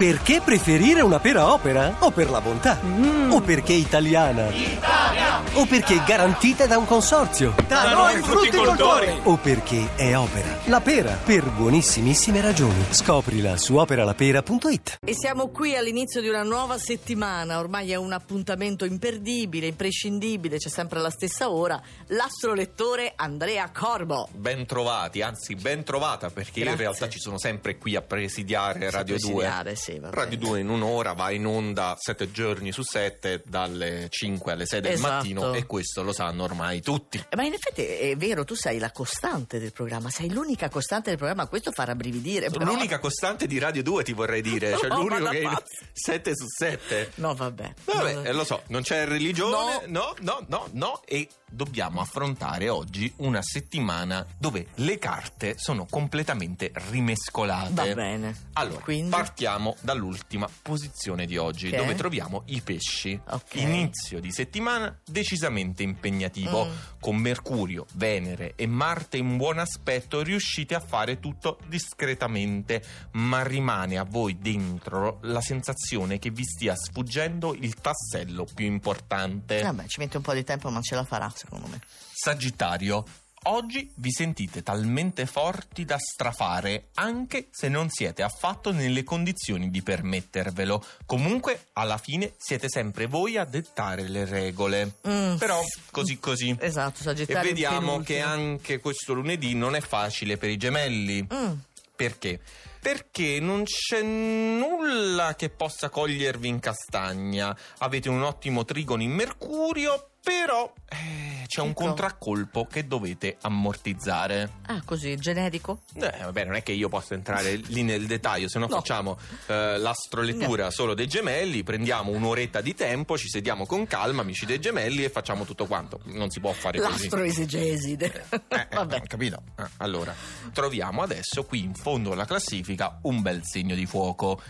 Perché preferire una pera opera? O per la bontà? O perché italiana? O perché garantita da un consorzio? Da noi frutticoltori! O perché è opera? La pera, per buonissimissime ragioni. Scoprila su operalapera.it. E siamo qui all'inizio di una nuova settimana, ormai è un appuntamento imperdibile, imprescindibile, c'è sempre la stessa ora. L'astrolettore Andrea Corbo. Ben trovati, anzi ben trovata perché io in Grazie. realtà ci sono sempre qui a presidiare Radio 2. presidiare, sì, va Radio bene. 2 in un'ora va in onda sette giorni su sette dalle 5 alle 6 del Esatto. mattino e questo lo sanno ormai tutti. Eh, Ma in effetti è vero, tu sei la costante del programma, sei l'unica costante del programma, questo fa rabbrividire. però- L'unica costante di Radio 2 ti vorrei dire, cioè No, l'unico ma che è pazzi. 7 su 7. No, vabbè. Vabbè, No, eh, lo so, non c'è religione, no, no, no, no, e dobbiamo affrontare oggi una settimana dove le carte sono completamente rimescolate. Va bene. Allora, Quindi? partiamo dall'ultima posizione di oggi, Che dove troviamo i pesci. Ok. Inizio di settimana decisamente impegnativo. Mm. Con Mercurio, Venere e Marte in buon aspetto riuscite a fare tutto discretamente, ma rimane a voi dentro la sensazione che vi stia sfuggendo il tassello più importante. Vabbè, ci mette un po' di tempo, ma ce la farà, secondo me. Sagittario. Oggi vi sentite talmente forti da strafare, anche se non siete affatto nelle condizioni di permettervelo. Comunque, alla fine, siete sempre voi a dettare le regole. Mm. Però, così così. Esatto, E Sagittario. vediamo penultimo. che anche questo lunedì non è facile per i gemelli. Mm. Perché? Perché non c'è nulla che possa cogliervi in castagna. Avete un ottimo trigono in Mercurio, però eh, c'è un Ecco. contraccolpo che dovete ammortizzare. Ah, così, generico? Eh, vabbè, non è che io posso entrare lì nel dettaglio, se no, No. facciamo eh, l'astrolettura solo dei gemelli, prendiamo un'oretta di tempo, ci sediamo con calma, amici dei gemelli, e facciamo tutto quanto. Non si può fare così. L'astroesegesi. Eh, eh, Vabbè. capito? Eh, allora, troviamo adesso qui in fondo alla classifica un bel segno di fuoco.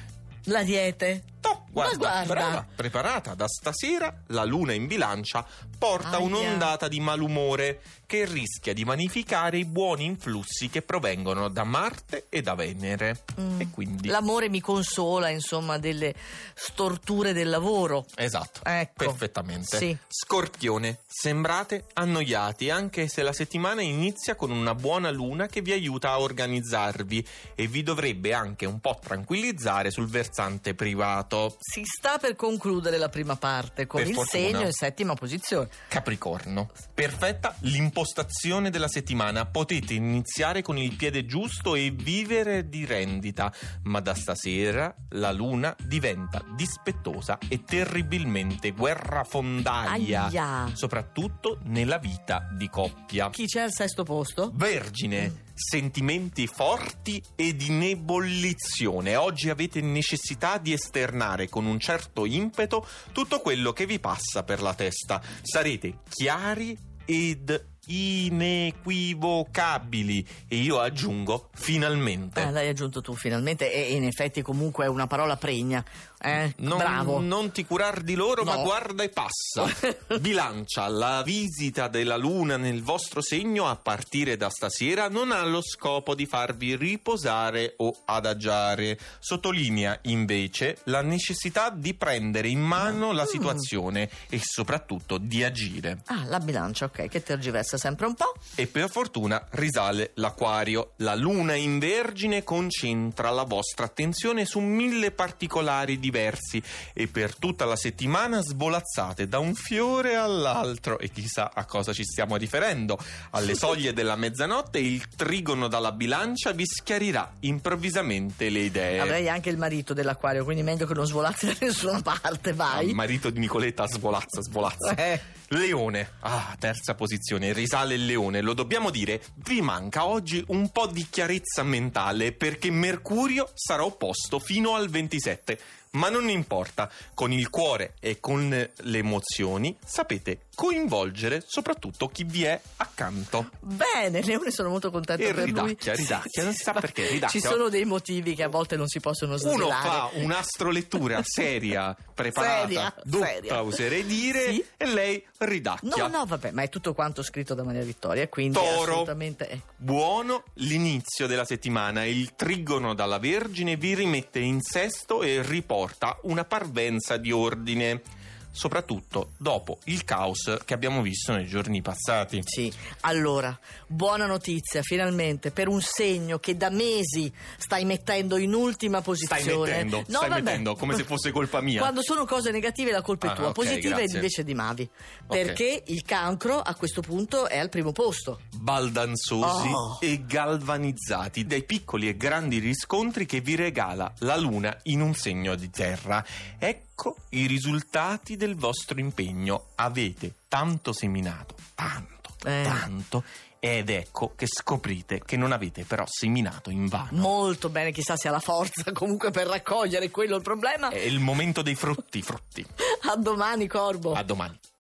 L'ariete. No, guarda, guarda. brava, preparata da stasera, la luna in bilancia porta Aia. un'ondata di malumore che rischia di vanificare i buoni influssi che provengono da Marte e da Venere. Mm. E quindi... L'amore mi consola, insomma, delle storture del lavoro. Esatto, Ecco. perfettamente. Sì. Scorpione, sembrate annoiati anche se la settimana inizia con una buona luna che vi aiuta a organizzarvi e vi dovrebbe anche un po' tranquillizzare sul versante privato. Si sta per concludere la prima parte con Per il fortuna. segno in settima posizione. Capricorno, perfetta l'impostazione della settimana. Potete iniziare con il piede giusto e vivere di rendita, ma da stasera la luna diventa dispettosa e terribilmente guerrafondaia. Aia. soprattutto nella vita di coppia. Chi c'è al sesto posto? Vergine, sentimenti forti ed in ebollizione. Oggi avete necessità di esternare con un certo impeto tutto quello che vi passa per la testa. Sarete chiari ed inequivocabili e io aggiungo finalmente. Ah, l'hai aggiunto tu finalmente e in effetti comunque è una parola pregna. Eh? Non, Bravo. non ti curar di loro, ma No. guarda e passa. Bilancia, la visita della luna nel vostro segno a partire da stasera non ha lo scopo di farvi riposare o adagiare. Sottolinea invece la necessità di prendere in mano la situazione e soprattutto di agire. Ah, la bilancia, ok, che tergiversa sempre un po'. E per fortuna risale l'acquario. La luna in vergine concentra la vostra attenzione su mille particolari diversi e per tutta la settimana svolazzate da un fiore all'altro e chissà a cosa ci stiamo riferendo. Alle soglie della mezzanotte il trigono dalla bilancia vi schiarirà improvvisamente le idee. Avrei anche il marito dell'acquario, quindi meglio che non svolazzi da nessuna parte, Il vai. marito di Nicoletta svolazza, svolazza. Eh. Leone, ah, terza posizione, risale il leone, lo dobbiamo dire, vi manca oggi un po' di chiarezza mentale perché Mercurio sarà opposto fino al 27. Ma non importa, con il cuore e con le emozioni sapete coinvolgere soprattutto chi vi è accanto. Bene, Leone sono molto contento E per lui. ridacchia, ridacchia, non si sa perché, ridacchia. Ci sono dei motivi che a volte non si possono svelare. Uno fa un'astrolettura seria, preparata, Seria, dotta, seria. oserei dire, Sì. e lei ridacchia. No, no, vabbè, ma è tutto quanto scritto da Maria Vittoria, quindi Toro. assolutamente... Buono l'inizio della settimana. Il trigono dalla Vergine vi rimette in sesto e riporta una parvenza di ordine. Soprattutto dopo il caos che abbiamo visto nei giorni passati. Sì, allora, buona notizia, finalmente, per un segno che da mesi stai mettendo in ultima Stai posizione. mettendo, No, stai vabbè. mettendo come se fosse colpa mia. Quando sono cose negative la colpa è Ah, tua, ok, positive grazie. invece di Mavi. Perché il cancro a questo punto è al primo posto. baldanzosi Oh. e galvanizzati dai piccoli e grandi riscontri che vi regala la luna in un segno di terra. Ecco i risultati del vostro impegno. Avete tanto seminato, tanto, Eh. tanto, ed ecco che scoprite che non avete però seminato in vano. Molto bene, chissà se ha la forza comunque per raccogliere quello il problema. È il momento dei frutti, frutti. A domani, Corbo. A domani.